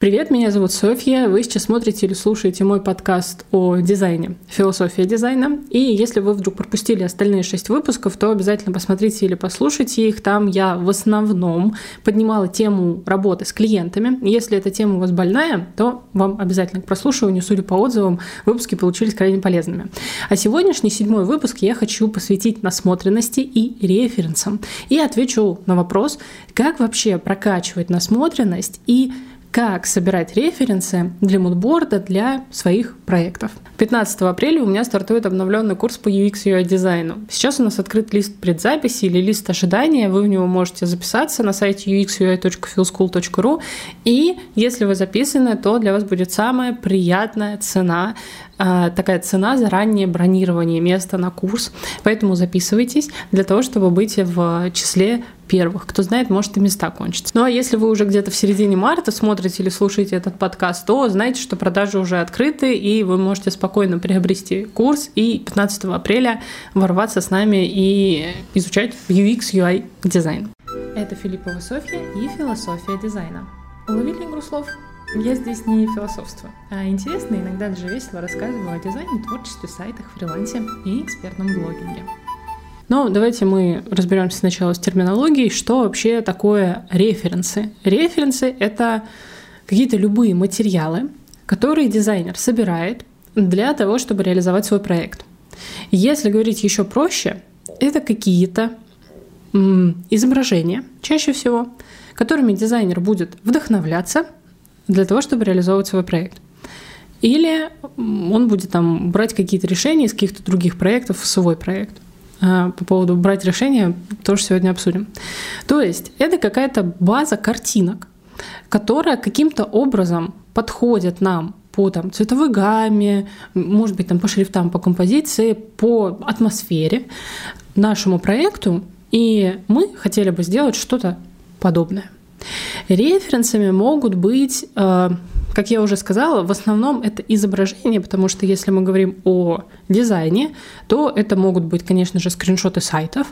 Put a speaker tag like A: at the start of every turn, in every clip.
A: Привет, меня зовут Софья. Вы сейчас смотрите или слушаете мой подкаст о дизайне «Философия дизайна». И если вы вдруг пропустили остальные шесть выпусков, то обязательно посмотрите или послушайте их. Там я в основном поднимала тему работы с клиентами. Если эта тема у вас больная, то вам обязательно к прослушиванию, судя по отзывам, выпуски получились крайне полезными. А сегодняшний седьмой выпуск я хочу посвятить насмотренности и референсам. И отвечу на вопрос, как вообще прокачивать насмотренность и как собирать референсы для мудборда для своих проектов. 15 апреля у меня стартует обновленный курс по UX UI дизайну. Сейчас у нас открыт лист предзаписи или лист ожидания. Вы в него можете записаться на сайте uxui.feelschool.ru. И если вы записаны, то для вас будет самая приятная цена такая цена за раннее бронирование места на курс. Поэтому записывайтесь для того, чтобы быть в числе первых. Кто знает, может и места кончатся. Ну а если вы уже где-то в середине марта смотрите или слушаете этот подкаст, то знайте, что продажи уже открыты, и вы можете спокойно приобрести курс и 15 апреля ворваться с нами и изучать UX, UI дизайн. Это Филиппова Софья и философия дизайна. Уловили игру слов? Я здесь не философство, а интересно, иногда даже весело рассказываю о дизайне, творчестве, сайтах, фрилансе и экспертном блогинге. Но давайте мы разберемся сначала с терминологией, что вообще такое референсы. Референсы — это какие-то любые материалы, которые дизайнер собирает для того, чтобы реализовать свой проект. Если говорить еще проще, это какие-то изображения, чаще всего, которыми дизайнер будет вдохновляться — для того, чтобы реализовывать свой проект. Или он будет там брать какие-то решения из каких-то других проектов в свой проект. А, по поводу брать решения тоже сегодня обсудим. То есть это какая-то база картинок, которая каким-то образом подходит нам по там, цветовой гамме, может быть, там, по шрифтам, по композиции, по атмосфере нашему проекту, и мы хотели бы сделать что-то подобное. Референсами могут быть, э, как я уже сказала, в основном это изображение, потому что если мы говорим о дизайне, то это могут быть, конечно же, скриншоты сайтов,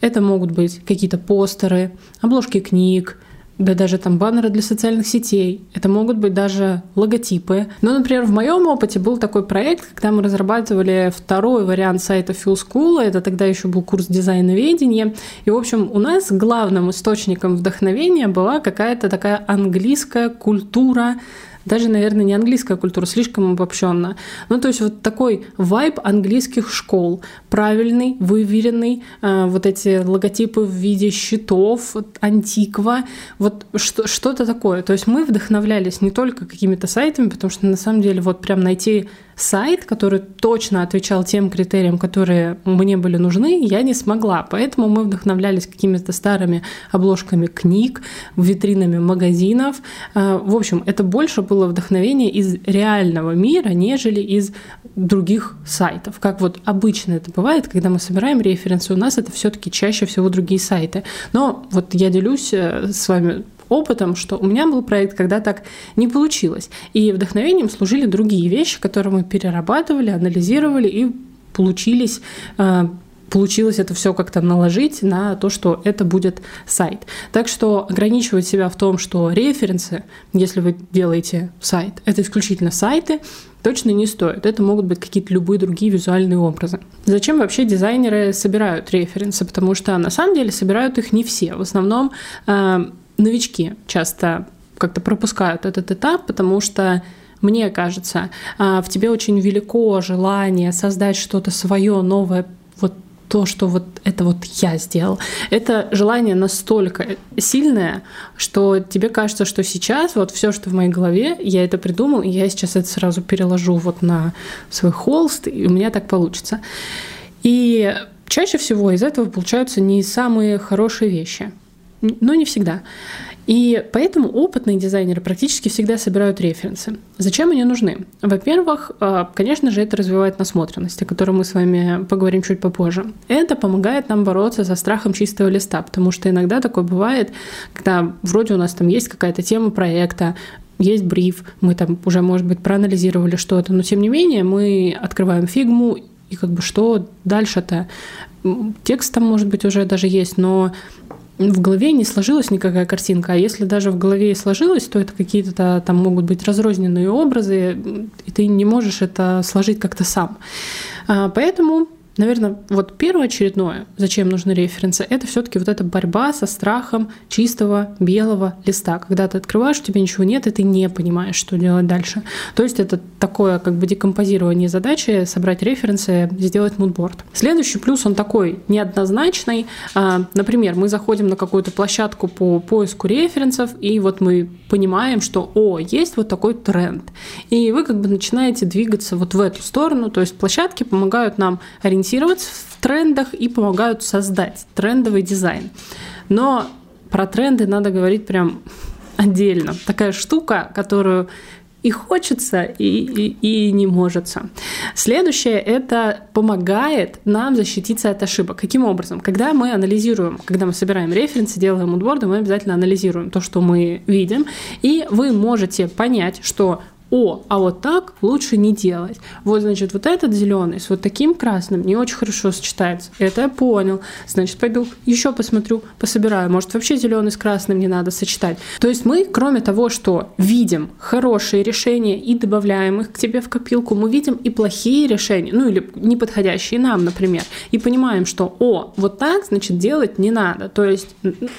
A: это могут быть какие-то постеры, обложки книг, да даже там баннеры для социальных сетей. Это могут быть даже логотипы. Но, например, в моем опыте был такой проект, когда мы разрабатывали второй вариант сайта Fuel School. Это тогда еще был курс дизайна ведения. И, в общем, у нас главным источником вдохновения была какая-то такая английская культура даже, наверное, не английская культура, слишком обобщенно. Ну, то есть вот такой вайб английских школ, правильный, выверенный, э, вот эти логотипы в виде щитов, антиква, вот что- что-то такое. То есть мы вдохновлялись не только какими-то сайтами, потому что на самом деле вот прям найти сайт, который точно отвечал тем критериям, которые мне были нужны, я не смогла. Поэтому мы вдохновлялись какими-то старыми обложками книг, витринами магазинов. А, в общем, это больше было вдохновение из реального мира, нежели из других сайтов. Как вот обычно это бывает, когда мы собираем референсы, у нас это все-таки чаще всего другие сайты. Но вот я делюсь э, с вами опытом, что у меня был проект, когда так не получилось. И вдохновением служили другие вещи, которые мы перерабатывали, анализировали и получились э, получилось это все как-то наложить на то, что это будет сайт. Так что ограничивать себя в том, что референсы, если вы делаете сайт, это исключительно сайты, точно не стоит. Это могут быть какие-то любые другие визуальные образы. Зачем вообще дизайнеры собирают референсы? Потому что на самом деле собирают их не все. В основном э, новички часто как-то пропускают этот этап, потому что мне кажется, а, в тебе очень велико желание создать что-то свое, новое, вот то, что вот это вот я сделал. Это желание настолько сильное, что тебе кажется, что сейчас вот все, что в моей голове, я это придумал, и я сейчас это сразу переложу вот на свой холст, и у меня так получится. И чаще всего из этого получаются не самые хорошие вещи но не всегда. И поэтому опытные дизайнеры практически всегда собирают референсы. Зачем они нужны? Во-первых, э, конечно же, это развивает насмотренность, о которой мы с вами поговорим чуть попозже. Это помогает нам бороться со страхом чистого листа, потому что иногда такое бывает, когда вроде у нас там есть какая-то тема проекта, есть бриф, мы там уже, может быть, проанализировали что-то, но тем не менее мы открываем фигму, и как бы что дальше-то? Текст там, может быть, уже даже есть, но в голове не сложилась никакая картинка, а если даже в голове и сложилась, то это какие-то там могут быть разрозненные образы, и ты не можешь это сложить как-то сам. А, поэтому Наверное, вот первоочередное, зачем нужны референсы, это все-таки вот эта борьба со страхом чистого белого листа. Когда ты открываешь, у тебя ничего нет, и ты не понимаешь, что делать дальше. То есть это такое как бы декомпозирование задачи, собрать референсы, сделать мудборд. Следующий плюс, он такой неоднозначный. А, например, мы заходим на какую-то площадку по поиску референсов, и вот мы понимаем, что, о, есть вот такой тренд. И вы как бы начинаете двигаться вот в эту сторону, то есть площадки помогают нам ориентироваться ориентироваться в трендах и помогают создать трендовый дизайн. Но про тренды надо говорить прям отдельно. Такая штука, которую и хочется, и, и, и не может. Следующее — это помогает нам защититься от ошибок. Каким образом? Когда мы анализируем, когда мы собираем референсы, делаем мудборды, мы обязательно анализируем то, что мы видим, и вы можете понять, что о, а вот так лучше не делать. Вот, значит, вот этот зеленый с вот таким красным не очень хорошо сочетается. Это я понял. Значит, пойду еще посмотрю, пособираю. Может, вообще зеленый с красным не надо сочетать. То есть мы, кроме того, что видим хорошие решения и добавляем их к тебе в копилку, мы видим и плохие решения, ну или неподходящие нам, например, и понимаем, что, о, вот так, значит, делать не надо. То есть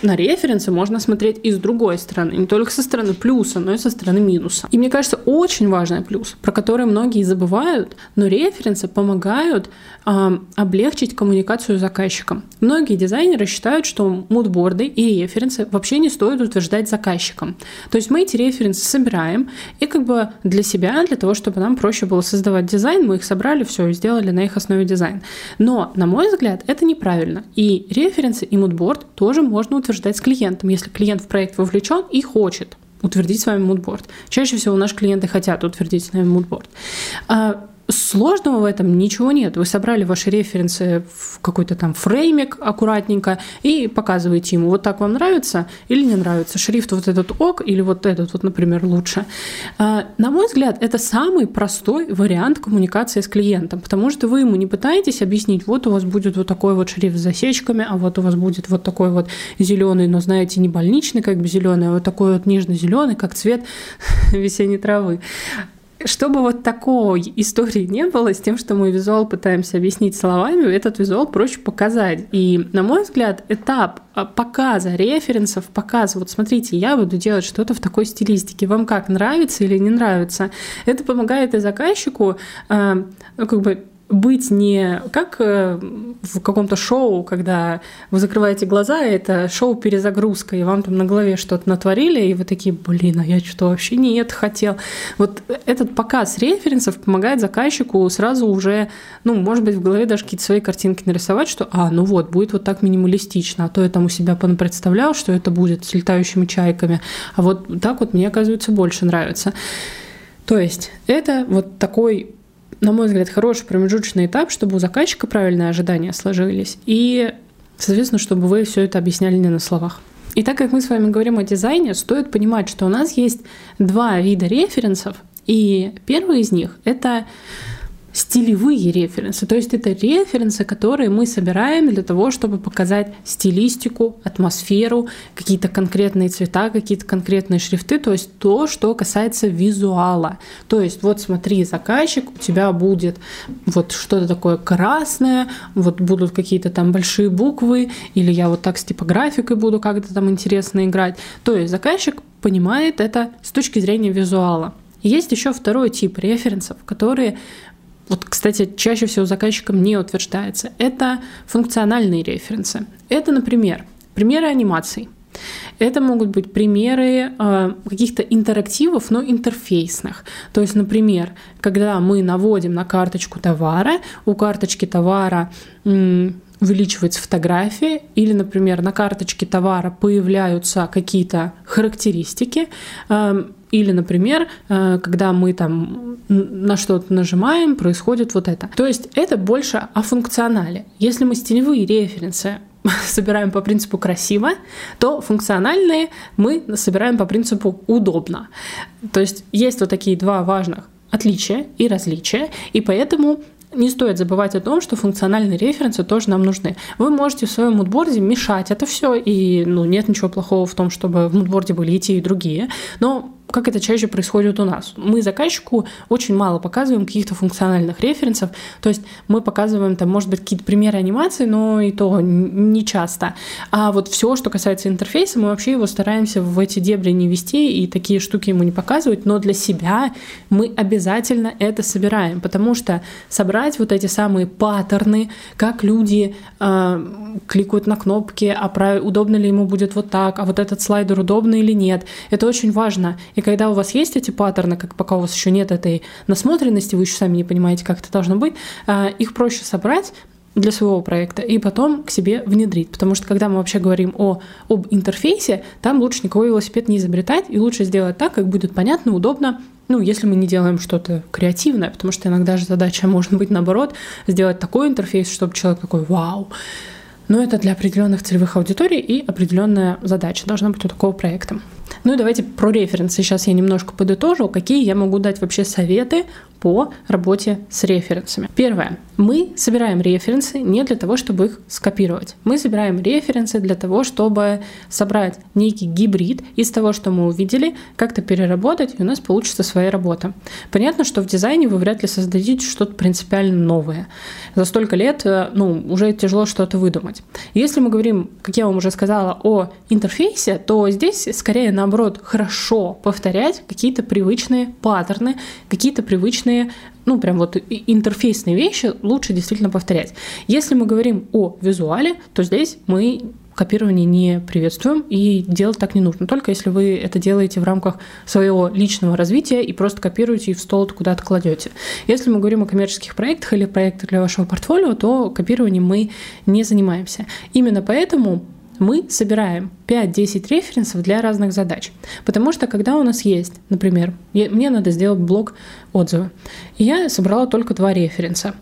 A: на референсы можно смотреть и с другой стороны, не только со стороны плюса, но и со стороны минуса. И мне кажется, очень важный плюс, про который многие забывают, но референсы помогают э, облегчить коммуникацию с заказчиком. Многие дизайнеры считают, что мудборды и референсы вообще не стоит утверждать заказчикам. То есть мы эти референсы собираем, и как бы для себя, для того, чтобы нам проще было создавать дизайн, мы их собрали, все, сделали на их основе дизайн. Но, на мой взгляд, это неправильно. И референсы, и мудборд тоже можно утверждать с клиентом, если клиент в проект вовлечен и хочет утвердить с вами мудборд. Чаще всего наши клиенты хотят утвердить с нами мудборд. Сложного в этом ничего нет. Вы собрали ваши референсы в какой-то там фреймик аккуратненько и показываете ему, вот так вам нравится или не нравится. Шрифт вот этот ок или вот этот вот, например, лучше. А, на мой взгляд, это самый простой вариант коммуникации с клиентом, потому что вы ему не пытаетесь объяснить, вот у вас будет вот такой вот шрифт с засечками, а вот у вас будет вот такой вот зеленый, но знаете, не больничный, как бы зеленый, а вот такой вот нежно-зеленый, как цвет весенней травы. Чтобы вот такой истории не было с тем, что мы визуал пытаемся объяснить словами, этот визуал проще показать. И, на мой взгляд, этап а, показа референсов, показа, вот смотрите, я буду делать что-то в такой стилистике, вам как, нравится или не нравится, это помогает и заказчику, а, ну, как бы быть не как э, в каком-то шоу, когда вы закрываете глаза, это шоу перезагрузка, и вам там на голове что-то натворили, и вы такие, блин, а я что вообще не это хотел. Вот этот показ референсов помогает заказчику сразу уже, ну, может быть, в голове даже какие-то свои картинки нарисовать, что, а, ну вот, будет вот так минималистично, а то я там у себя представлял, что это будет с летающими чайками, а вот так вот мне, оказывается, больше нравится. То есть это вот такой на мой взгляд, хороший промежуточный этап, чтобы у заказчика правильные ожидания сложились, и, соответственно, чтобы вы все это объясняли не на словах. И так как мы с вами говорим о дизайне, стоит понимать, что у нас есть два вида референсов, и первый из них — это стилевые референсы. То есть это референсы, которые мы собираем для того, чтобы показать стилистику, атмосферу, какие-то конкретные цвета, какие-то конкретные шрифты, то есть то, что касается визуала. То есть вот смотри, заказчик, у тебя будет вот что-то такое красное, вот будут какие-то там большие буквы, или я вот так с типографикой буду как-то там интересно играть. То есть заказчик понимает это с точки зрения визуала. Есть еще второй тип референсов, которые вот, кстати, чаще всего заказчикам не утверждается, это функциональные референсы. Это, например, примеры анимаций. Это могут быть примеры э, каких-то интерактивов, но интерфейсных. То есть, например, когда мы наводим на карточку товара, у карточки товара увеличивается фотография, или, например, на карточке товара появляются какие-то характеристики, эм, или, например, э, когда мы там на что-то нажимаем, происходит вот это. То есть это больше о функционале. Если мы стилевые референсы собираем по принципу красиво, то функциональные мы собираем по принципу удобно. То есть есть вот такие два важных отличия и различия, и поэтому не стоит забывать о том, что функциональные референсы тоже нам нужны. Вы можете в своем мудборде мешать это все, и ну, нет ничего плохого в том, чтобы в мудборде были и те, и другие, но как это чаще происходит у нас. Мы заказчику очень мало показываем каких-то функциональных референсов, то есть мы показываем там, может быть, какие-то примеры анимации, но и то не часто. А вот все, что касается интерфейса, мы вообще его стараемся в эти дебри не вести и такие штуки ему не показывать, но для себя мы обязательно это собираем, потому что собрать вот эти самые паттерны, как люди э, кликают на кнопки, а прав... удобно ли ему будет вот так, а вот этот слайдер удобно или нет, это очень важно. И и когда у вас есть эти паттерны, как пока у вас еще нет этой насмотренности, вы еще сами не понимаете, как это должно быть, а, их проще собрать, для своего проекта и потом к себе внедрить. Потому что когда мы вообще говорим о, об интерфейсе, там лучше никакой велосипед не изобретать, и лучше сделать так, как будет понятно, удобно, ну, если мы не делаем что-то креативное, потому что иногда же задача может быть наоборот, сделать такой интерфейс, чтобы человек такой «Вау!» Но это для определенных целевых аудиторий и определенная задача должна быть у такого проекта. Ну и давайте про референсы. Сейчас я немножко подытожу, какие я могу дать вообще советы по работе с референсами. Первое. Мы собираем референсы не для того, чтобы их скопировать. Мы собираем референсы для того, чтобы собрать некий гибрид из того, что мы увидели, как-то переработать, и у нас получится своя работа. Понятно, что в дизайне вы вряд ли создадите что-то принципиально новое. За столько лет э, ну, уже тяжело что-то выдумать. Если мы говорим, как я вам уже сказала, о интерфейсе, то здесь скорее наоборот хорошо повторять какие-то привычные паттерны, какие-то привычные ну, прям вот интерфейсные вещи лучше действительно повторять. Если мы говорим о визуале, то здесь мы копирование не приветствуем и делать так не нужно. Только если вы это делаете в рамках своего личного развития и просто копируете и в стол куда-то кладете. Если мы говорим о коммерческих проектах или проектах для вашего портфолио, то копированием мы не занимаемся. Именно поэтому мы собираем 5-10 референсов для разных задач. Потому что когда у нас есть, например, мне надо сделать блок отзывы, и я собрала только два референса.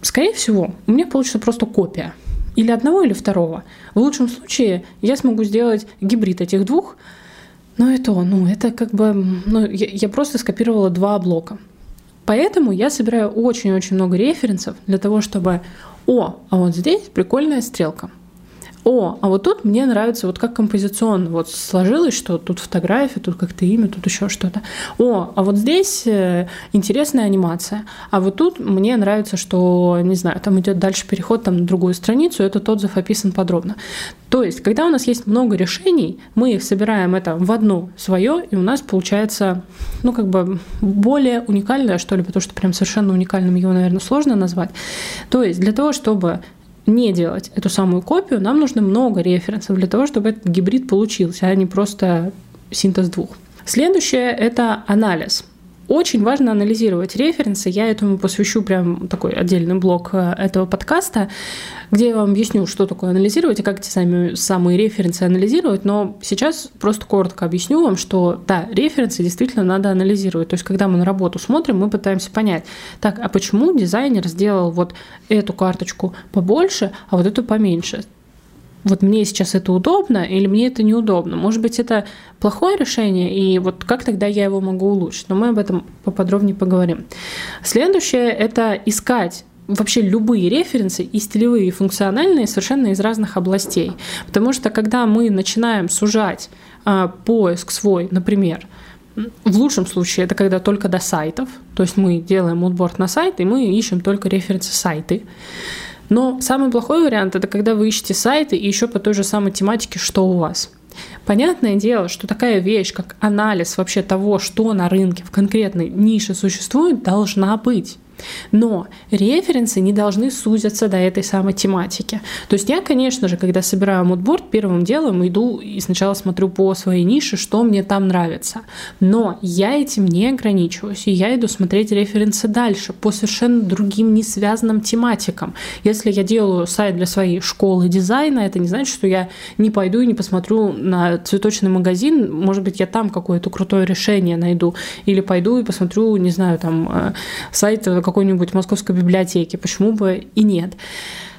A: Скорее всего, у меня получится просто копия или одного, или второго. В лучшем случае я смогу сделать гибрид этих двух, но это, ну, это как бы, ну, я, я просто скопировала два блока. Поэтому я собираю очень-очень много референсов для того, чтобы, о, а вот здесь прикольная стрелка, о, а вот тут мне нравится, вот как композиционно вот сложилось, что тут фотография, тут как-то имя, тут еще что-то. О, а вот здесь э, интересная анимация. А вот тут мне нравится, что, не знаю, там идет дальше переход там, на другую страницу, этот отзыв описан подробно. То есть, когда у нас есть много решений, мы их собираем это в одно свое, и у нас получается, ну, как бы более уникальное, что ли, потому что прям совершенно уникальным его, наверное, сложно назвать. То есть, для того, чтобы не делать эту самую копию, нам нужно много референсов для того, чтобы этот гибрид получился, а не просто синтез двух. Следующее – это анализ. Очень важно анализировать референсы. Я этому посвящу прям такой отдельный блок э, этого подкаста, где я вам объясню, что такое анализировать и как эти сами, самые референсы анализировать. Но сейчас просто коротко объясню вам, что да, референсы действительно надо анализировать. То есть, когда мы на работу смотрим, мы пытаемся понять, так, а почему дизайнер сделал вот эту карточку побольше, а вот эту поменьше? Вот мне сейчас это удобно или мне это неудобно. Может быть, это плохое решение, и вот как тогда я его могу улучшить. Но мы об этом поподробнее поговорим. Следующее — это искать вообще любые референсы, и стилевые, и функциональные, совершенно из разных областей. Потому что когда мы начинаем сужать а, поиск свой, например, в лучшем случае это когда только до сайтов, то есть мы делаем мудборд на сайт, и мы ищем только референсы сайты. Но самый плохой вариант это когда вы ищете сайты и еще по той же самой тематике, что у вас. Понятное дело, что такая вещь, как анализ вообще того, что на рынке в конкретной нише существует, должна быть. Но референсы не должны сузиться до этой самой тематики. То есть я, конечно же, когда собираю мудборд, первым делом иду и сначала смотрю по своей нише, что мне там нравится. Но я этим не ограничиваюсь, и я иду смотреть референсы дальше по совершенно другим не связанным тематикам. Если я делаю сайт для своей школы дизайна, это не значит, что я не пойду и не посмотрю на цветочный магазин, может быть, я там какое-то крутое решение найду, или пойду и посмотрю, не знаю, там э, сайт какой-нибудь московской библиотеки, почему бы и нет.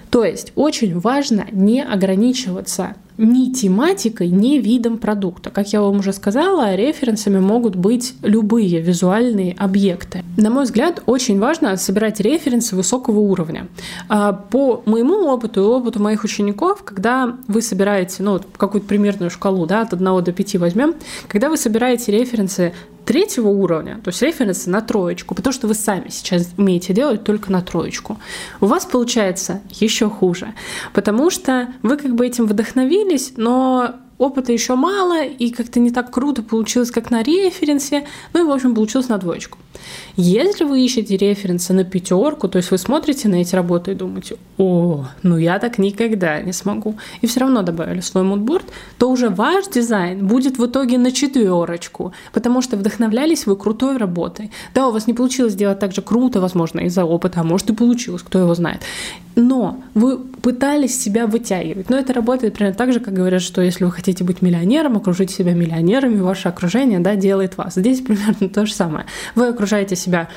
A: То есть очень важно не ограничиваться ни тематикой, ни видом продукта. Как я вам уже сказала, референсами могут быть любые визуальные объекты. На мой взгляд, очень важно собирать референсы высокого уровня. А, по моему опыту и опыту моих учеников, когда вы собираете, ну, какую-то примерную шкалу, да, от 1 до 5 возьмем, когда вы собираете референсы третьего уровня, то есть референсы на троечку, потому что вы сами сейчас умеете делать только на троечку, у вас получается еще хуже, потому что вы как бы этим вдохновились, но опыта еще мало, и как-то не так круто получилось, как на референсе. Ну и, в общем, получилось на двоечку. Если вы ищете референсы на пятерку, то есть вы смотрите на эти работы и думаете, о, ну я так никогда не смогу, и все равно добавили свой мудборд, то уже ваш дизайн будет в итоге на четверочку, потому что вдохновлялись вы крутой работой. Да, у вас не получилось сделать так же круто, возможно, из-за опыта, а может и получилось, кто его знает. Но вы пытались себя вытягивать. Но это работает примерно так же, как говорят, что если вы хотите быть миллионером, окружите себя миллионерами, ваше окружение да, делает вас. Здесь примерно то же самое. Вы окружаете себя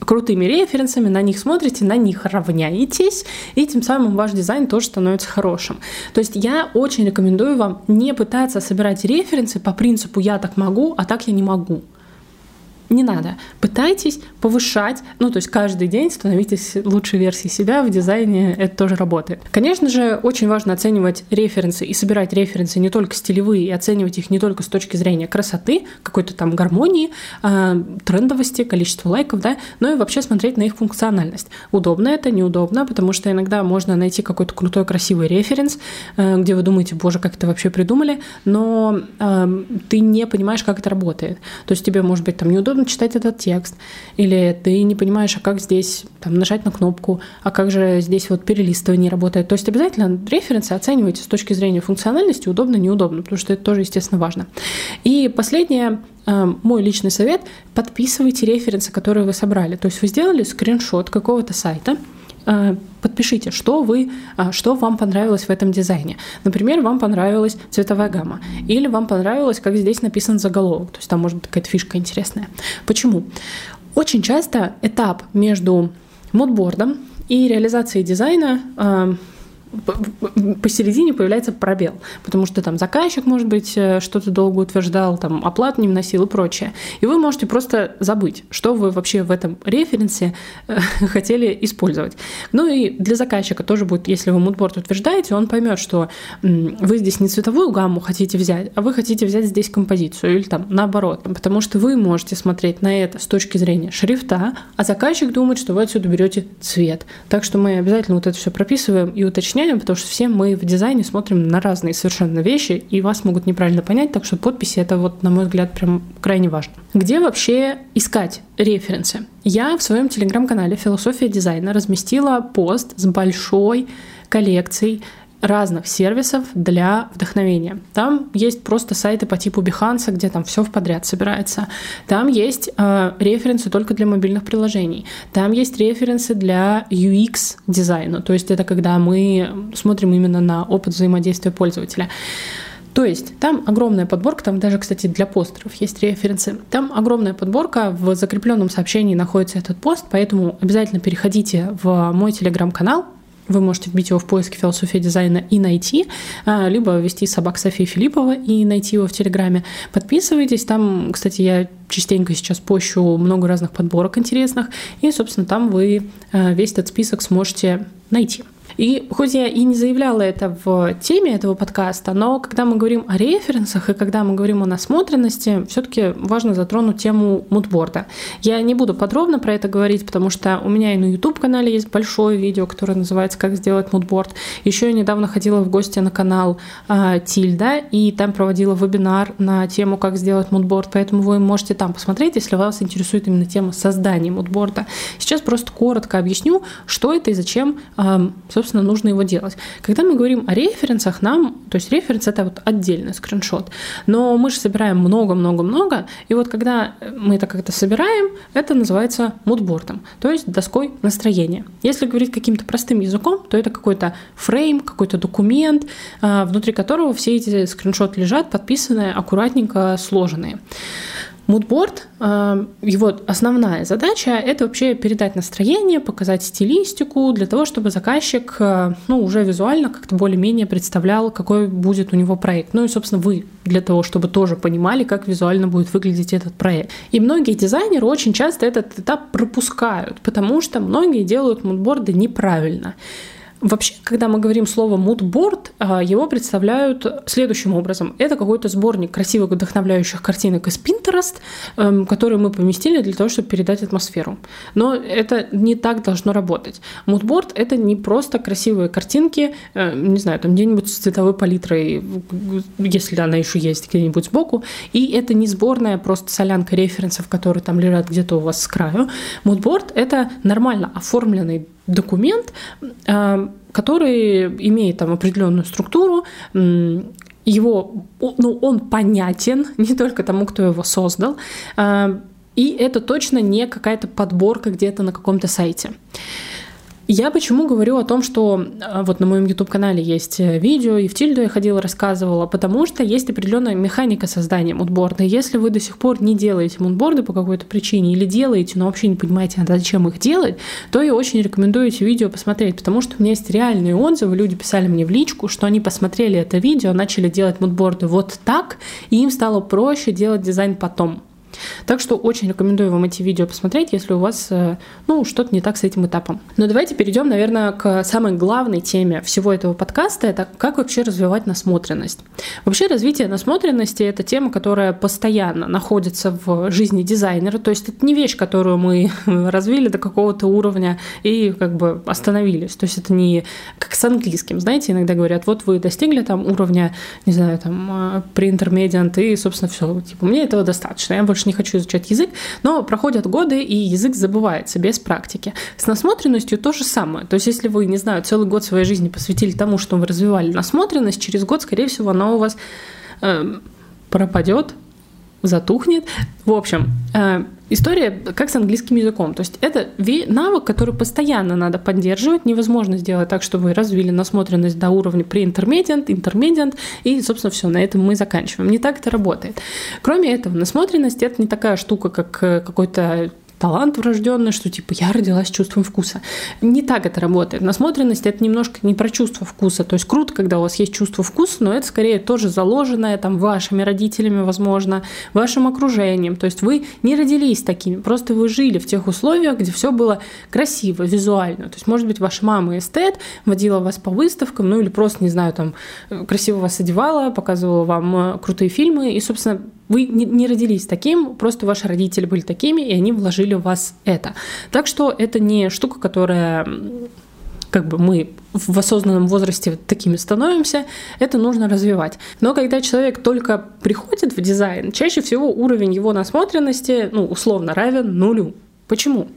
A: крутыми референсами, на них смотрите, на них равняетесь, и тем самым ваш дизайн тоже становится хорошим. То есть я очень рекомендую вам не пытаться собирать референсы по принципу «я так могу, а так я не могу». Не надо. Пытайтесь повышать, ну, то есть каждый день становитесь лучшей версией себя в дизайне, это тоже работает. Конечно же, очень важно оценивать референсы и собирать референсы не только стилевые, и оценивать их не только с точки зрения красоты, какой-то там гармонии, э, трендовости, количества лайков, да, но и вообще смотреть на их функциональность. Удобно это, неудобно, потому что иногда можно найти какой-то крутой, красивый референс, э, где вы думаете, боже, как это вообще придумали, но э, ты не понимаешь, как это работает. То есть тебе, может быть, там неудобно трудно читать этот текст, или ты не понимаешь, а как здесь там, нажать на кнопку, а как же здесь вот перелистывание работает. То есть обязательно референсы оценивайте с точки зрения функциональности, удобно, неудобно, потому что это тоже, естественно, важно. И последнее, э, мой личный совет, подписывайте референсы, которые вы собрали. То есть вы сделали скриншот какого-то сайта, подпишите, что, вы, э, что вам понравилось в этом дизайне. Например, вам понравилась цветовая гамма, или вам понравилось, как здесь написан заголовок, то есть там может быть какая-то фишка интересная. Почему? Очень часто этап между мудбордом и реализацией дизайна э, посередине появляется пробел, потому что там заказчик, может быть, э, что-то долго утверждал, там оплату не вносил и прочее. И вы можете просто забыть, что вы вообще в этом референсе э, хотели использовать. Ну и для заказчика тоже будет, если вы мудборд утверждаете, он поймет, что вы здесь не цветовую гамму хотите взять, а вы хотите взять здесь композицию или там наоборот, потому что вы можете смотреть на это с точки зрения шрифта, а заказчик думает, что вы отсюда берете цвет. Так что мы обязательно вот это все прописываем и уточняем, уточняем, потому что все мы в дизайне смотрим на разные совершенно вещи, и вас могут неправильно понять, так что подписи это вот, на мой взгляд, прям крайне важно. Где вообще искать референсы? Я в своем телеграм-канале «Философия дизайна» разместила пост с большой коллекцией разных сервисов для вдохновения. Там есть просто сайты по типу Behance, где там все в подряд собирается. Там есть э, референсы только для мобильных приложений. Там есть референсы для UX дизайна, то есть это когда мы смотрим именно на опыт взаимодействия пользователя. То есть там огромная подборка, там даже, кстати, для постеров есть референсы. Там огромная подборка, в закрепленном сообщении находится этот пост, поэтому обязательно переходите в мой телеграм-канал, вы можете вбить его в поиске философия дизайна и найти, а, либо ввести собак Софии Филиппова и найти его в Телеграме. Подписывайтесь, там, кстати, я частенько сейчас пощу много разных подборок интересных, и, собственно, там вы а, весь этот список сможете найти. И хоть я и не заявляла это в теме этого подкаста, но когда мы говорим о референсах и когда мы говорим о насмотренности, все-таки важно затронуть тему мудборда. Я не буду подробно про это говорить, потому что у меня и на YouTube-канале есть большое видео, которое называется «Как сделать мудборд». Еще я недавно ходила в гости на канал э, Тильда, и там проводила вебинар на тему «Как сделать мудборд», поэтому вы можете там посмотреть, если вас интересует именно тема создания мудборда. Сейчас просто коротко объясню, что это и зачем, э, собственно, нужно его делать. Когда мы говорим о референсах, нам, то есть референс это вот отдельный скриншот, но мы же собираем много-много-много, и вот когда мы это как-то собираем, это называется мудбордом, то есть доской настроения. Если говорить каким-то простым языком, то это какой-то фрейм, какой-то документ, а, внутри которого все эти скриншоты лежат, подписанные, аккуратненько сложенные. Мудборд, э, его основная задача — это вообще передать настроение, показать стилистику для того, чтобы заказчик э, ну, уже визуально как-то более-менее представлял, какой будет у него проект. Ну и, собственно, вы для того, чтобы тоже понимали, как визуально будет выглядеть этот проект. И многие дизайнеры очень часто этот этап пропускают, потому что многие делают мудборды неправильно. Вообще, когда мы говорим слово мудборд, а, его представляют следующим образом. Это какой-то сборник красивых вдохновляющих картинок из Pinterest, эм, которые мы поместили для того, чтобы передать атмосферу. Но это не так должно работать. Мудборд — это не просто красивые картинки, э, не знаю, там где-нибудь с цветовой палитрой, если она еще есть где-нибудь сбоку, и это не сборная просто солянка референсов, которые там лежат где-то у вас с краю. Мудборд — это нормально оформленный документ, э, который имеет там определенную структуру, его, ну, он понятен не только тому, кто его создал, э, и это точно не какая-то подборка где-то на каком-то сайте. Я почему говорю о том, что а, вот на моем YouTube-канале есть э, видео, и в Тильду я ходила, рассказывала, потому что есть определенная механика создания мудборда. Если вы до сих пор не делаете мудборды по какой-то причине или делаете, но вообще не понимаете, а зачем их делать, то я очень рекомендую эти видео посмотреть, потому что у меня есть реальные отзывы, люди писали мне в личку, что они посмотрели это видео, начали делать мудборды вот так, и им стало проще делать дизайн потом. Так что очень рекомендую вам эти видео посмотреть, если у вас э, ну, что-то не так с этим этапом. Но давайте перейдем, наверное, к самой главной теме всего этого подкаста. Это как вообще развивать насмотренность. Вообще развитие насмотренности — это тема, которая постоянно находится в жизни дизайнера. То есть это не вещь, которую мы развили до какого-то уровня и как бы остановились. То есть это не как с английским. Знаете, иногда говорят, вот вы достигли там уровня, не знаю, там, pre-intermediate, и, собственно, все. Типа, мне этого достаточно, я больше больше не хочу изучать язык, но проходят годы, и язык забывается без практики. С насмотренностью то же самое. То есть, если вы, не знаю, целый год своей жизни посвятили тому, что вы развивали насмотренность, через год, скорее всего, она у вас э, пропадет, затухнет. В общем, э, история как с английским языком. То есть это навык, который постоянно надо поддерживать. Невозможно сделать так, чтобы вы развили насмотренность до уровня pre-intermediate, intermediate, и, собственно, все, на этом мы заканчиваем. Не так это работает. Кроме этого, насмотренность — это не такая штука, как э, какой-то талант врожденный, что типа я родилась с чувством вкуса. Не так это работает. Насмотренность это немножко не про чувство вкуса. То есть круто, когда у вас есть чувство вкуса, но это скорее тоже заложенное там вашими родителями, возможно, вашим окружением. То есть вы не родились такими, просто вы жили в тех условиях, где все было красиво, визуально. То есть, может быть, ваша мама эстет, водила вас по выставкам, ну или просто, не знаю, там красиво вас одевала, показывала вам э, крутые фильмы, и, собственно, вы не родились таким, просто ваши родители были такими, и они вложили в вас это. Так что это не штука, которая как бы мы в осознанном возрасте такими становимся, это нужно развивать. Но когда человек только приходит в дизайн, чаще всего уровень его насмотренности, ну, условно, равен нулю. Почему?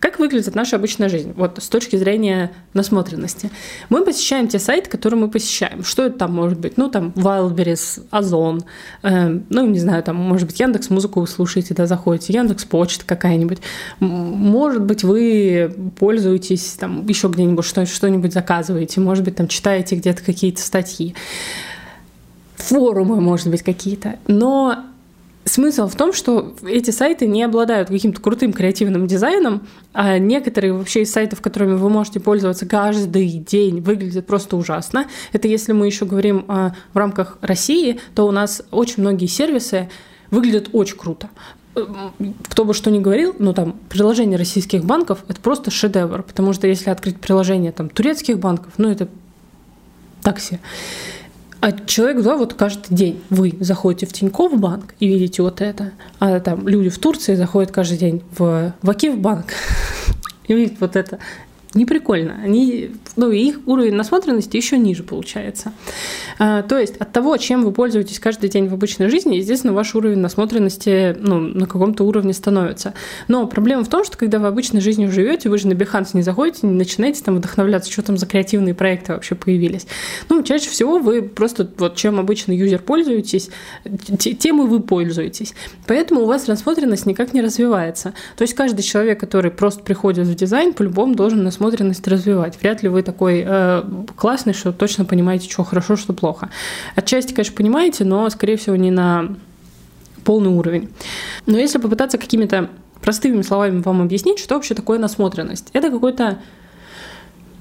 A: Как выглядит наша обычная жизнь? Вот с точки зрения насмотренности. Мы посещаем те сайты, которые мы посещаем. Что это там может быть? Ну, там Wildberries, Озон, э, ну, не знаю, там, может быть, Яндекс Музыку вы слушаете, да, заходите, Яндекс Почта какая-нибудь. Может быть, вы пользуетесь там еще где-нибудь что- что-нибудь заказываете, может быть, там читаете где-то какие-то статьи форумы, может быть, какие-то. Но Смысл в том, что эти сайты не обладают каким-то крутым креативным дизайном, а некоторые вообще из сайтов, которыми вы можете пользоваться каждый день, выглядят просто ужасно. Это если мы еще говорим а, в рамках России, то у нас очень многие сервисы выглядят очень круто кто бы что ни говорил, ну там приложение российских банков это просто шедевр, потому что если открыть приложение там турецких банков, ну это такси. А человек, да, вот каждый день вы заходите в Тинькофф банк и видите вот это, а там люди в Турции заходят каждый день в Вакив банк и видят вот это не прикольно. Они, ну, их уровень насмотренности еще ниже получается. А, то есть от того, чем вы пользуетесь каждый день в обычной жизни, естественно, ваш уровень насмотренности ну, на каком-то уровне становится. Но проблема в том, что когда вы обычной жизнью живете, вы же на Behance не заходите, не начинаете там вдохновляться, что там за креативные проекты вообще появились. Ну, чаще всего вы просто вот чем обычный юзер пользуетесь, тем и вы пользуетесь. Поэтому у вас насмотренность никак не развивается. То есть каждый человек, который просто приходит в дизайн, по-любому должен насмотреться насмотренность развивать. Вряд ли вы такой э, классный, что точно понимаете, что хорошо, что плохо. Отчасти, конечно, понимаете, но, скорее всего, не на полный уровень. Но если попытаться какими-то простыми словами вам объяснить, что вообще такое насмотренность. Это какой-то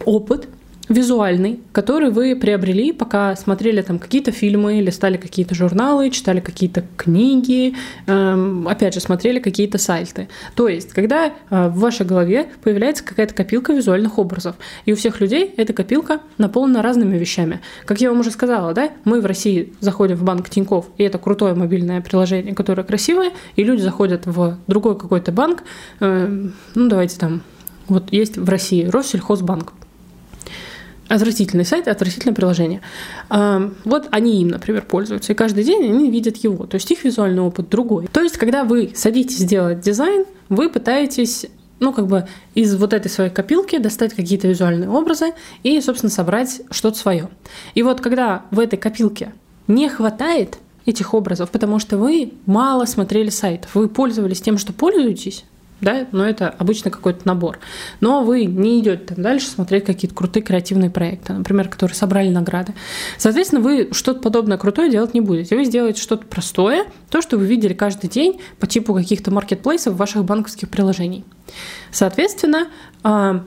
A: опыт, визуальный, который вы приобрели, пока смотрели там какие-то фильмы, листали какие-то журналы, читали какие-то книги, эм, опять же, смотрели какие-то сайты. То есть, когда э, в вашей голове появляется какая-то копилка визуальных образов, и у всех людей эта копилка наполнена разными вещами. Как я вам уже сказала, да, мы в России заходим в банк Тиньков, и это крутое мобильное приложение, которое красивое, и люди заходят в другой какой-то банк, э, ну давайте там, вот есть в России Россельхозбанк, Отвратительный сайт, отвратительное приложение. Вот они им, например, пользуются, и каждый день они видят его. То есть их визуальный опыт другой. То есть, когда вы садитесь делать дизайн, вы пытаетесь ну, как бы из вот этой своей копилки достать какие-то визуальные образы и, собственно, собрать что-то свое. И вот когда в этой копилке не хватает этих образов, потому что вы мало смотрели сайтов, вы пользовались тем, что пользуетесь, да, но это обычно какой-то набор. Но вы не идете там дальше смотреть какие-то крутые креативные проекты, например, которые собрали награды. Соответственно, вы что-то подобное крутое делать не будете. Вы сделаете что-то простое, то, что вы видели каждый день по типу каких-то маркетплейсов ваших банковских приложений. Соответственно, а,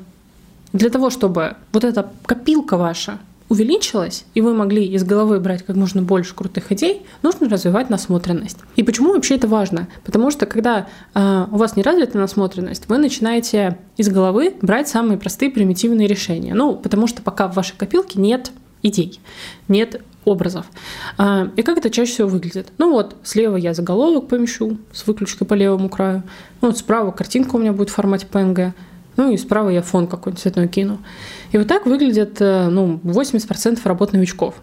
A: для того, чтобы вот эта копилка ваша увеличилась, и вы могли из головы брать как можно больше крутых идей, нужно развивать насмотренность. И почему вообще это важно? Потому что когда э, у вас не развита насмотренность, вы начинаете из головы брать самые простые примитивные решения. Ну, потому что пока в вашей копилке нет идей, нет образов. А, и как это чаще всего выглядит? Ну вот, слева я заголовок помещу с выключкой по левому краю. Ну, вот справа картинка у меня будет в формате PNG. Ну и справа я фон какой-нибудь цветной кину. И вот так выглядит э, ну, 80% работ новичков.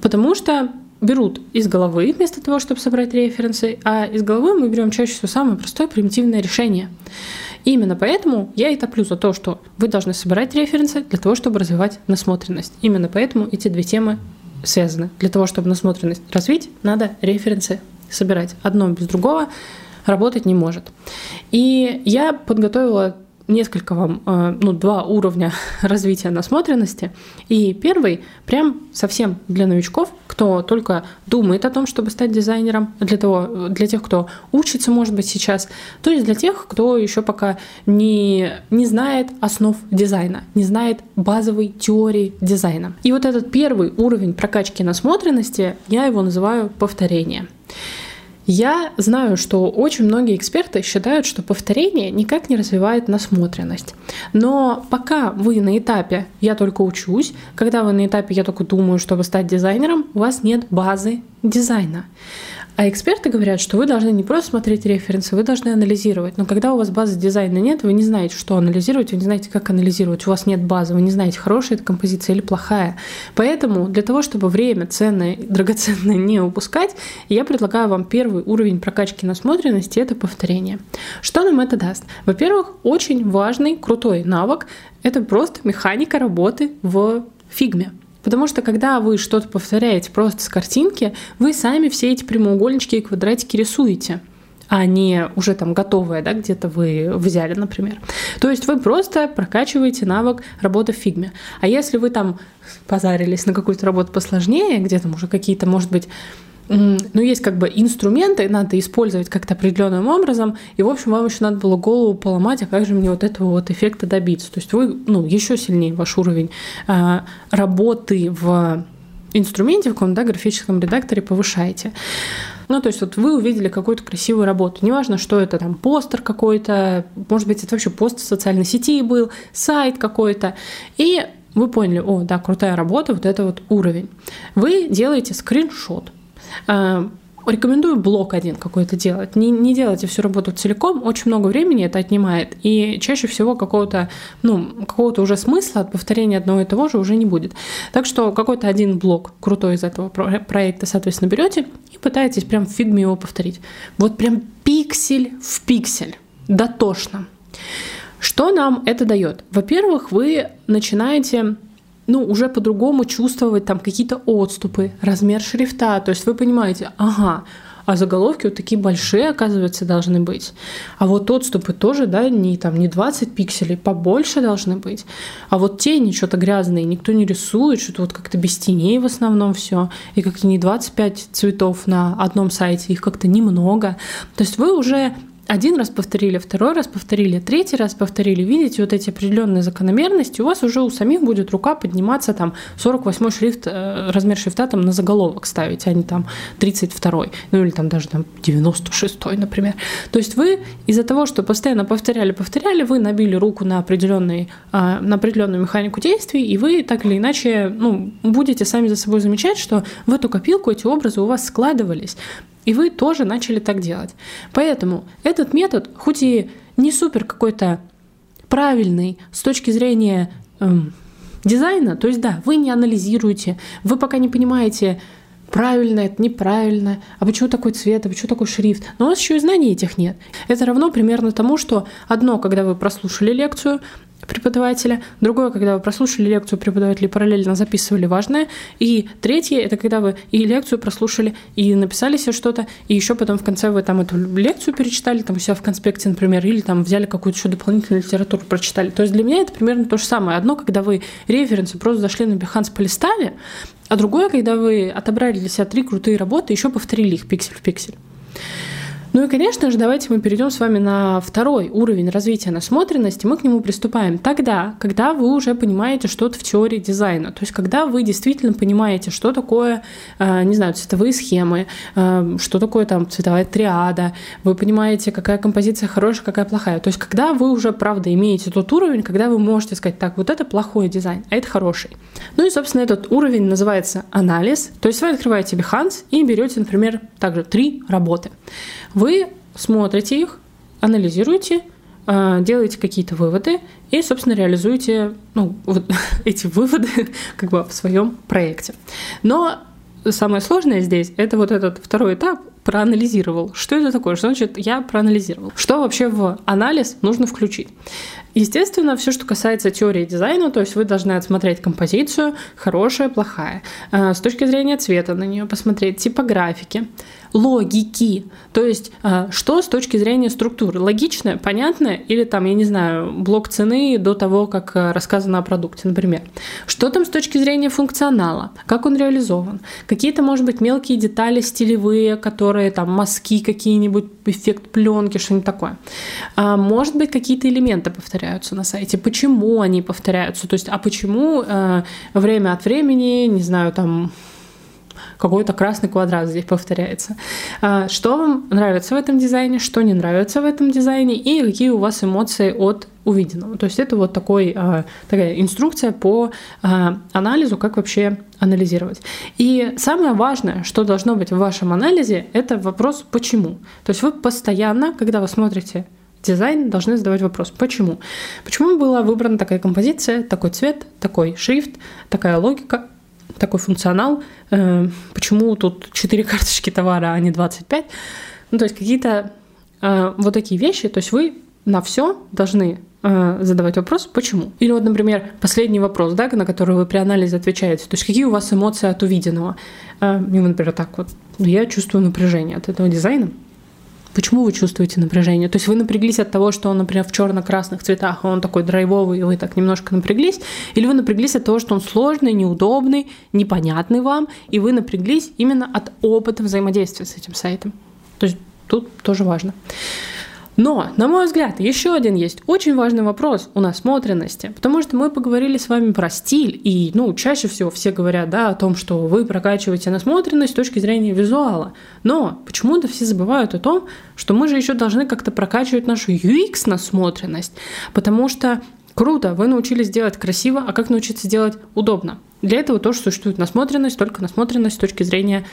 A: Потому что берут из головы вместо того, чтобы собрать референсы, а из головы мы берем чаще всего самое простое примитивное решение. И именно поэтому я и топлю за то, что вы должны собирать референсы для того, чтобы развивать насмотренность. Именно поэтому эти две темы связаны. Для того, чтобы насмотренность развить, надо референсы собирать. Одно без другого работать не может. И я подготовила несколько вам, э, ну, два уровня развития насмотренности. И первый прям совсем для новичков, кто только думает о том, чтобы стать дизайнером, для, того, для тех, кто учится, может быть, сейчас, то есть для тех, кто еще пока не, не знает основ дизайна, не знает базовой теории дизайна. И вот этот первый уровень прокачки насмотренности, я его называю повторение. Я знаю, что очень многие эксперты считают, что повторение никак не развивает насмотренность. Но пока вы на этапе «я только учусь», когда вы на этапе «я только думаю, чтобы стать дизайнером», у вас нет базы дизайна. А эксперты говорят, что вы должны не просто смотреть референсы, вы должны анализировать. Но когда у вас базы дизайна нет, вы не знаете, что анализировать, вы не знаете, как анализировать. У вас нет базы, вы не знаете, хорошая эта композиция или плохая. Поэтому для того, чтобы время ценное, драгоценное не упускать, я предлагаю вам первый уровень прокачки насмотренности – это повторение. Что нам это даст? Во-первых, очень важный, крутой навык – это просто механика работы в фигме. Потому что когда вы что-то повторяете просто с картинки, вы сами все эти прямоугольнички и квадратики рисуете а не уже там готовое, да, где-то вы взяли, например. То есть вы просто прокачиваете навык работы в фигме. А если вы там позарились на какую-то работу посложнее, где там уже какие-то, может быть, ну, есть как бы инструменты, надо использовать как-то определенным образом, и, в общем, вам еще надо было голову поломать, а как же мне вот этого вот эффекта добиться. То есть вы, ну, еще сильнее ваш уровень а, работы в инструменте, в каком-то да, графическом редакторе повышаете. Ну, то есть вот вы увидели какую-то красивую работу. Неважно, что это там постер какой-то, может быть, это вообще пост в социальной сети был, сайт какой-то. И вы поняли, о, да, крутая работа, вот это вот уровень. Вы делаете скриншот рекомендую блок один какой-то делать. Не, не делайте всю работу целиком, очень много времени это отнимает, и чаще всего какого-то, ну, какого-то уже смысла от повторения одного и того же уже не будет. Так что какой-то один блок крутой из этого проекта, соответственно, берете и пытаетесь прям в фигме его повторить. Вот прям пиксель в пиксель, дотошно. Что нам это дает? Во-первых, вы начинаете ну, уже по-другому чувствовать там какие-то отступы, размер шрифта. То есть вы понимаете, ага, а заголовки вот такие большие, оказывается, должны быть. А вот отступы тоже, да, не, там, не 20 пикселей, побольше должны быть. А вот тени что-то грязные, никто не рисует, что-то вот как-то без теней в основном все. И как-то не 25 цветов на одном сайте, их как-то немного. То есть вы уже один раз повторили, второй раз повторили, третий раз повторили, видите вот эти определенные закономерности, у вас уже у самих будет рука подниматься там 48 шрифт, э, размер шрифта там на заголовок ставить, а не там 32, ну или там даже там 96, например. То есть вы из-за того, что постоянно повторяли, повторяли, вы набили руку на, определенный, а, на определенную механику действий, и вы так или иначе ну, будете сами за собой замечать, что в эту копилку эти образы у вас складывались. И вы тоже начали так делать. Поэтому этот метод, хоть и не супер какой-то правильный с точки зрения эм, дизайна, то есть да, вы не анализируете, вы пока не понимаете, правильно это, неправильно, а почему такой цвет, а почему такой шрифт. Но у вас еще и знаний этих нет. Это равно примерно тому, что одно, когда вы прослушали лекцию, преподавателя, другое, когда вы прослушали лекцию преподавателя и параллельно записывали важное, и третье, это когда вы и лекцию прослушали, и написали себе что-то, и еще потом в конце вы там эту лекцию перечитали, там у себя в конспекте, например, или там взяли какую-то еще дополнительную литературу, прочитали. То есть для меня это примерно то же самое. Одно, когда вы референсы просто зашли на Behance, полистали, а другое, когда вы отобрали для себя три крутые работы, еще повторили их пиксель в пиксель. Ну и, конечно же, давайте мы перейдем с вами на второй уровень развития насмотренности. Мы к нему приступаем тогда, когда вы уже понимаете что-то в теории дизайна. То есть, когда вы действительно понимаете, что такое, э, не знаю, цветовые схемы, э, что такое там цветовая триада, вы понимаете, какая композиция хорошая, какая плохая. То есть, когда вы уже, правда, имеете тот уровень, когда вы можете сказать, так, вот это плохой дизайн, а это хороший. Ну и, собственно, этот уровень называется анализ. То есть, вы открываете Behance и берете, например, также три работы. Вы смотрите их, анализируете, а, делаете какие-то выводы и, собственно, реализуете ну, вот эти выводы как бы в своем проекте. Но самое сложное здесь это вот этот второй этап проанализировал. Что это такое? Что значит я проанализировал? Что вообще в анализ нужно включить? Естественно, все, что касается теории дизайна, то есть вы должны отсмотреть композицию, хорошая, плохая, а, с точки зрения цвета на нее посмотреть, типографики, логики. То есть, а, что с точки зрения структуры? Логичное, понятное или там, я не знаю, блок цены до того, как а, рассказано о продукте, например. Что там с точки зрения функционала? Как он реализован? Какие-то, может быть, мелкие детали стилевые, которые там мазки какие-нибудь, эффект пленки, что-нибудь такое. А, может быть, какие-то элементы повторяются на сайте. Почему они повторяются? То есть, а почему время от времени, не знаю, там какой-то красный квадрат здесь повторяется. А, что вам нравится в этом дизайне, что не нравится в этом дизайне и какие у вас эмоции от увиденного. То есть это вот такой, а, такая инструкция по а, анализу, как вообще анализировать. И самое важное, что должно быть в вашем анализе, это вопрос «почему?». То есть вы постоянно, когда вы смотрите дизайн, должны задавать вопрос «почему?». Почему была выбрана такая композиция, такой цвет, такой шрифт, такая логика, такой функционал. Э, почему тут 4 карточки товара, а не 25? Ну, то есть какие-то э, вот такие вещи. То есть вы на все должны э, задавать вопрос, почему. Или вот, например, последний вопрос, да, на который вы при анализе отвечаете. То есть какие у вас эмоции от увиденного. И например, так вот, я чувствую напряжение от этого дизайна. Почему вы чувствуете напряжение? То есть вы напряглись от того, что он, например, в черно-красных цветах, он такой драйвовый, и вы так немножко напряглись? Или вы напряглись от того, что он сложный, неудобный, непонятный вам, и вы напряглись именно от опыта взаимодействия с этим сайтом? То есть тут тоже важно. Но, на мой взгляд, еще один есть очень важный вопрос у насмотренности, потому что мы поговорили с вами про стиль, и, ну, чаще всего все говорят, да, о том, что вы прокачиваете насмотренность с точки зрения визуала. Но почему-то все забывают о том, что мы же еще должны как-то прокачивать нашу UX-насмотренность, потому что Круто, вы научились делать красиво, а как научиться делать удобно? Для этого тоже существует насмотренность, только насмотренность с точки зрения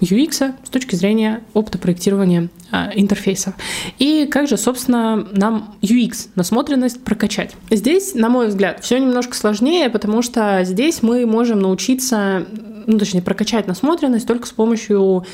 A: UX с точки зрения опыта проектирования э, интерфейса. И как же, собственно, нам UX, насмотренность прокачать? Здесь, на мой взгляд, все немножко сложнее, потому что здесь мы можем научиться, ну, точнее, прокачать насмотренность только с помощью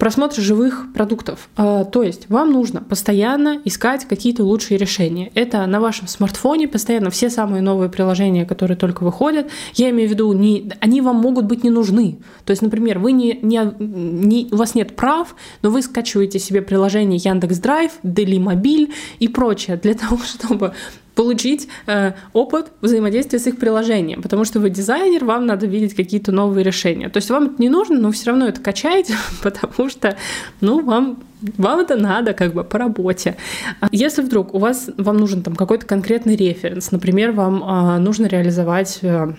A: просмотр живых продуктов. А, то есть вам нужно постоянно искать какие-то лучшие решения. Это на вашем смартфоне постоянно все самые новые приложения, которые только выходят. Я имею в виду, не, они вам могут быть не нужны. То есть, например, вы не, не, не, у вас нет прав, но вы скачиваете себе приложение Яндекс Драйв, Дели Мобиль и прочее для того, чтобы получить э, опыт взаимодействия с их приложением, потому что вы дизайнер, вам надо видеть какие-то новые решения. То есть вам это не нужно, но все равно это качаете, потому что, ну, вам вам это надо как бы по работе. А если вдруг у вас вам нужен там какой-то конкретный референс, например, вам э, нужно реализовать э,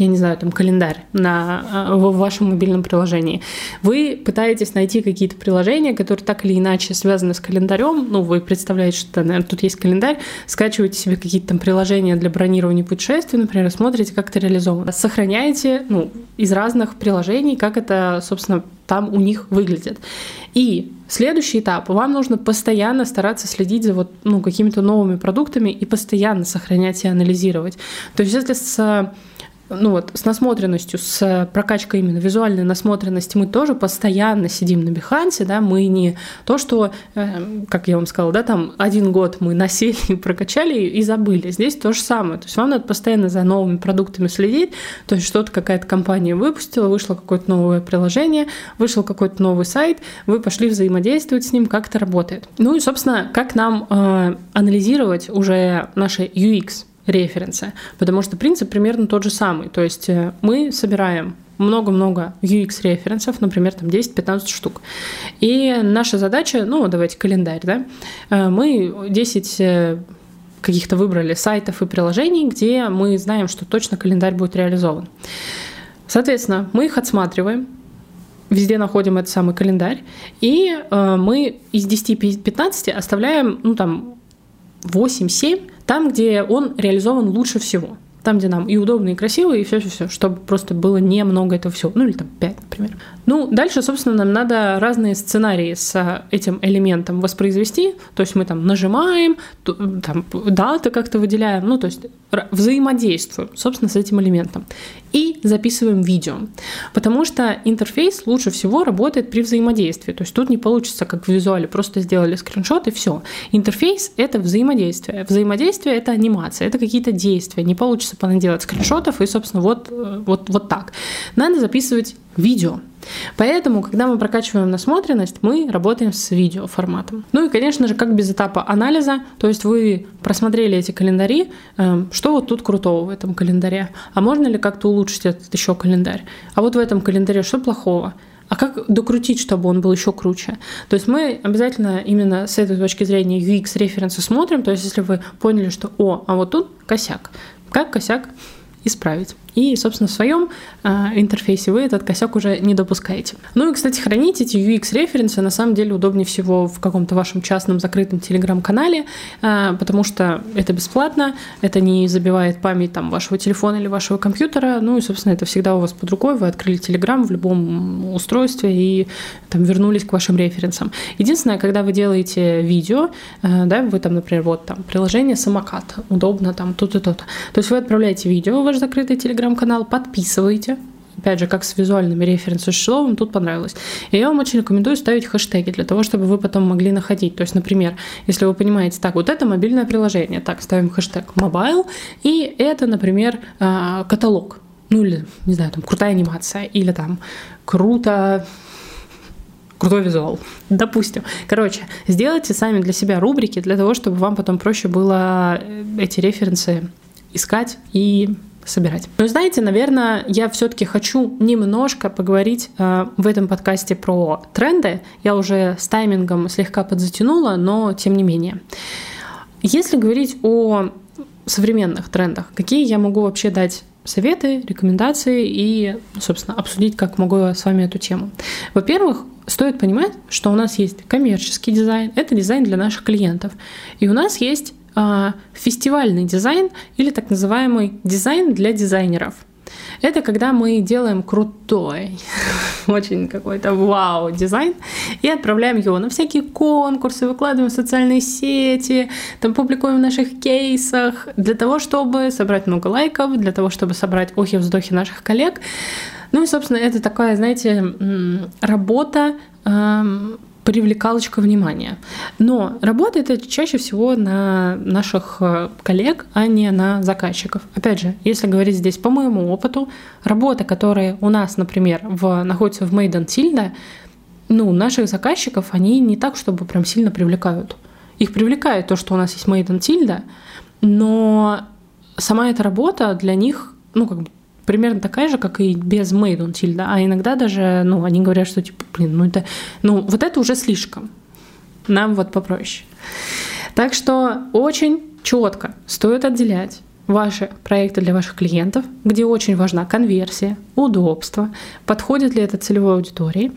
A: я не знаю, там календарь на, а, в вашем мобильном приложении. Вы пытаетесь найти какие-то приложения, которые так или иначе связаны с календарем. Ну, вы представляете, что, наверное, тут есть календарь, скачиваете себе какие-то там приложения для бронирования путешествий, например, смотрите, как это реализовано. Сохраняете ну, из разных приложений, как это, собственно, там у них выглядит. И Следующий этап. Вам нужно постоянно стараться следить за вот, ну, какими-то новыми продуктами и постоянно сохранять и анализировать. То есть если с ну вот, с насмотренностью, с прокачкой именно визуальной насмотренности мы тоже постоянно сидим на Бихансе, да, мы не то, что, э, как я вам сказала, да, там один год мы насели, прокачали и забыли. Здесь то же самое. То есть вам надо постоянно за новыми продуктами следить, то есть что-то какая-то компания выпустила, вышло какое-то новое приложение, вышел какой-то новый сайт, вы пошли взаимодействовать с ним, как это работает. Ну и, собственно, как нам э, анализировать уже наши UX референсы, потому что принцип примерно тот же самый. То есть э, мы собираем много-много UX-референсов, например, там 10-15 штук. И наша задача, ну, давайте календарь, да, э, мы 10 э, каких-то выбрали сайтов и приложений, где мы знаем, что точно календарь будет реализован. Соответственно, мы их отсматриваем, везде находим этот самый календарь, и мы из 10-15 оставляем, ну, там, 8-7 там, где он реализован лучше всего. Там, где нам и удобно, и красиво, и все-все-все, чтобы просто было немного этого всего. Ну или там 5, например. Ну, дальше, собственно, нам надо разные сценарии с этим элементом воспроизвести. То есть мы там нажимаем, там даты как-то выделяем, ну, то есть взаимодействуем, собственно, с этим элементом. И записываем видео. Потому что интерфейс лучше всего работает при взаимодействии. То есть тут не получится, как в визуале, просто сделали скриншот и все. Интерфейс — это взаимодействие. Взаимодействие — это анимация, это какие-то действия. Не получится понаделать скриншотов и, собственно, вот, э, вот, вот так. Надо записывать видео. Поэтому, когда мы прокачиваем насмотренность, мы работаем с видеоформатом. Ну и, конечно же, как без этапа анализа, то есть вы просмотрели эти календари, эм, что вот тут крутого в этом календаре, а можно ли как-то улучшить этот еще календарь, а вот в этом календаре что плохого, а как докрутить, чтобы он был еще круче? То есть мы обязательно именно с этой точки зрения UX-референса смотрим, то есть если вы поняли, что «О, а вот тут косяк», как косяк исправить. И, собственно, в своем э, интерфейсе вы этот косяк уже не допускаете. Ну и, кстати, хранить эти UX-референсы. На самом деле удобнее всего в каком-то вашем частном закрытом телеграм-канале, э, потому что это бесплатно, это не забивает память там, вашего телефона или вашего компьютера, ну и, собственно, это всегда у вас под рукой, вы открыли телеграм в любом устройстве и там вернулись к вашим референсам. Единственное, когда вы делаете видео, э, да, вы там, например, вот там приложение самокат, удобно там тут и то-то, то есть вы отправляете видео в ваш закрытый телеграм, телеграм-канал, подписывайте. Опять же, как с визуальными референсами, что вам тут понравилось. И я вам очень рекомендую ставить хэштеги для того, чтобы вы потом могли находить. То есть, например, если вы понимаете, так, вот это мобильное приложение, так, ставим хэштег mobile, и это, например, а, каталог. Ну или, не знаю, там, крутая анимация, или там, круто крутой визуал. Допустим. Короче, сделайте сами для себя рубрики для того, чтобы вам потом проще было э, эти референсы искать и собирать. Но знаете, наверное, я все-таки хочу немножко поговорить э, в этом подкасте про тренды. Я уже с таймингом слегка подзатянула, но тем не менее. Если говорить о современных трендах, какие я могу вообще дать советы, рекомендации и, собственно, обсудить, как могу с вами эту тему. Во-первых, стоит понимать, что у нас есть коммерческий дизайн, это дизайн для наших клиентов, и у нас есть фестивальный дизайн или так называемый дизайн для дизайнеров. Это когда мы делаем крутой, очень какой-то вау дизайн и отправляем его на всякие конкурсы, выкладываем в социальные сети, там публикуем в наших кейсах для того, чтобы собрать много лайков, для того, чтобы собрать охи-вздохи наших коллег. Ну и, собственно, это такая, знаете, работа привлекалочка внимания. Но работает это чаще всего на наших э, коллег, а не на заказчиков. Опять же, если говорить здесь по моему опыту, работа, которая у нас, например, в, находится в Мейден Тильда, ну, наших заказчиков, они не так, чтобы прям сильно привлекают. Их привлекает то, что у нас есть Мейден Тильда, но сама эта работа для них, ну, как бы примерно такая же, как и без made on tilde, а иногда даже, ну, они говорят, что типа, блин, ну это, ну вот это уже слишком, нам вот попроще. Так что очень четко стоит отделять ваши проекты для ваших клиентов, где очень важна конверсия, удобство, подходит ли это целевой аудитории,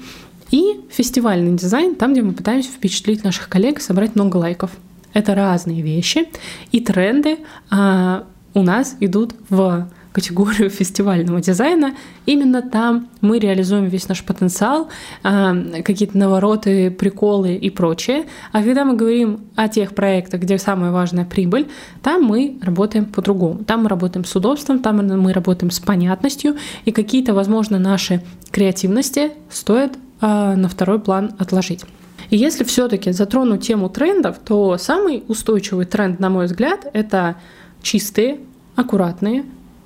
A: и фестивальный дизайн, там, где мы пытаемся впечатлить наших коллег и собрать много лайков. Это разные вещи, и тренды а, у нас идут в категорию фестивального дизайна. Именно там мы реализуем весь наш потенциал, а, какие-то навороты, приколы и прочее. А когда мы говорим о тех проектах, где самая важная прибыль, там мы работаем по-другому. Там мы работаем с удобством, там мы работаем с понятностью, и какие-то, возможно, наши креативности стоит а, на второй план отложить. И если все-таки затронуть тему трендов, то самый устойчивый тренд, на мой взгляд, это чистые, аккуратные,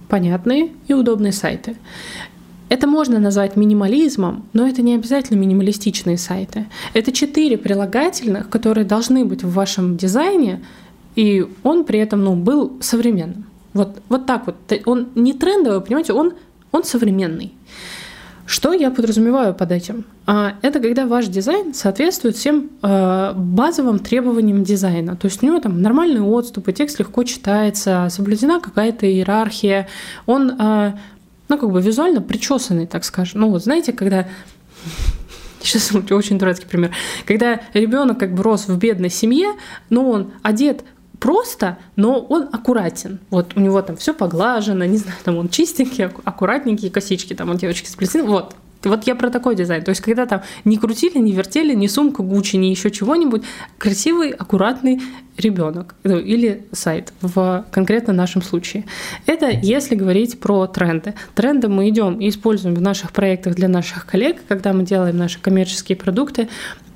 A: понятные и удобные сайты. Это можно назвать минимализмом, но это не обязательно минималистичные сайты. Это четыре прилагательных, которые должны быть в вашем дизайне, и он при этом ну, был современным. Вот, вот так вот. Он не трендовый, понимаете, он, он современный. Что я подразумеваю под этим? А, это когда ваш дизайн соответствует всем а, базовым требованиям дизайна. То есть у него там нормальные отступы, текст легко читается, соблюдена какая-то иерархия. Он, а, ну, как бы визуально причесанный, так скажем. Ну, вот знаете, когда Сейчас очень дурацкий пример. Когда ребенок как бы рос в бедной семье, но он одет просто, но он аккуратен. Вот у него там все поглажено, не знаю, там он чистенький, аккуратненькие косички, там у девочки сплетены. Вот, вот я про такой дизайн. То есть, когда там не крутили, не вертели, ни сумку Гуччи, ни еще чего-нибудь, красивый, аккуратный ребенок ну, или сайт в конкретно нашем случае. Это если говорить про тренды. Тренды мы идем и используем в наших проектах для наших коллег, когда мы делаем наши коммерческие продукты,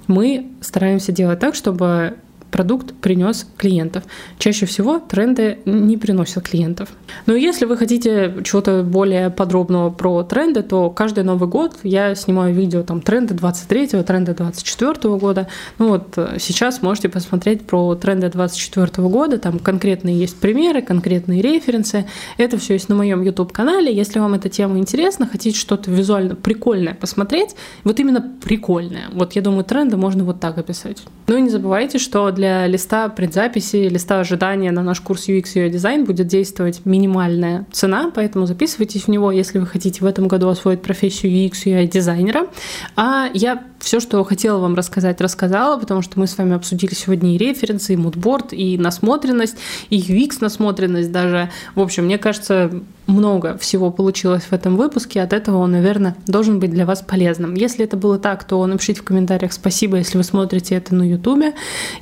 A: мы стараемся делать так, чтобы продукт принес клиентов. Чаще всего тренды не приносят клиентов. Но если вы хотите чего-то более подробного про тренды, то каждый Новый год я снимаю видео там тренды 23-го, тренды 24 года. Ну вот э, сейчас можете посмотреть про тренды 24 года, там конкретные есть примеры, конкретные референсы. Это все есть на моем YouTube-канале. Если вам эта тема интересна, хотите что-то визуально прикольное посмотреть, вот именно прикольное. Вот я думаю, тренды можно вот так описать. Ну и не забывайте, что для для листа предзаписи, листа ожидания на наш курс UX UI дизайн будет действовать минимальная цена, поэтому записывайтесь в него, если вы хотите в этом году освоить профессию UX UI дизайнера. А я все, что хотела вам рассказать, рассказала, потому что мы с вами обсудили сегодня и референсы, и мудборд, и насмотренность, и UX насмотренность даже. В общем, мне кажется, много всего получилось в этом выпуске, от этого он, наверное, должен быть для вас полезным. Если это было так, то напишите в комментариях спасибо, если вы смотрите это на YouTube.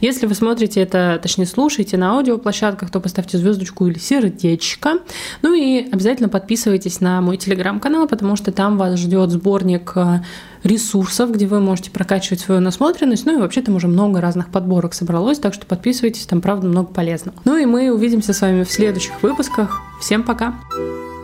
A: Если вы смотрите это, точнее, слушаете на аудиоплощадках, то поставьте звездочку или сердечко. Ну и обязательно подписывайтесь на мой телеграм-канал, потому что там вас ждет сборник э, ресурсов, где вы можете прокачивать свою насмотренность. Ну и вообще там уже много разных подборок собралось, так что подписывайтесь, там правда много полезного. Ну и мы увидимся с вами в следующих выпусках. Всем пока! Пока.